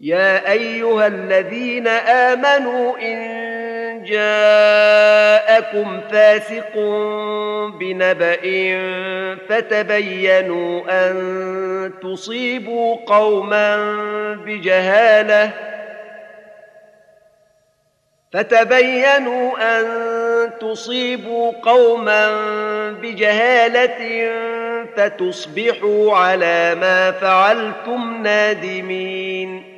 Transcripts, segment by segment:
يا أيها الذين آمنوا إن جاءكم فاسق بنبأ فتبينوا أن تصيبوا قوما بجهالة فتبينوا أن تصيبوا قوما بجهالة فتصبحوا على ما فعلتم نادمين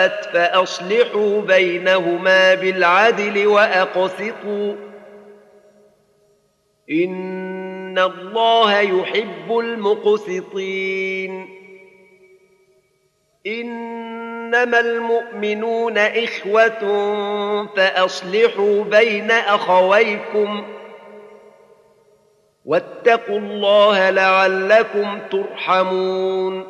فاءت فأصلحوا بينهما بالعدل وأقسطوا. إن الله يحب المقسطين. إنما المؤمنون إخوة فأصلحوا بين أخويكم. واتقوا الله لعلكم ترحمون.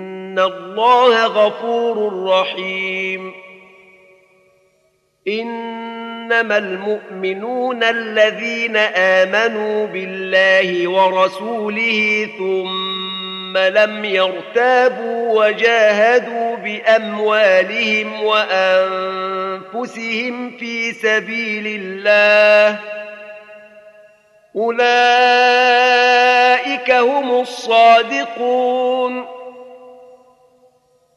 ان الله غفور رحيم انما المؤمنون الذين امنوا بالله ورسوله ثم لم يرتابوا وجاهدوا باموالهم وانفسهم في سبيل الله اولئك هم الصادقون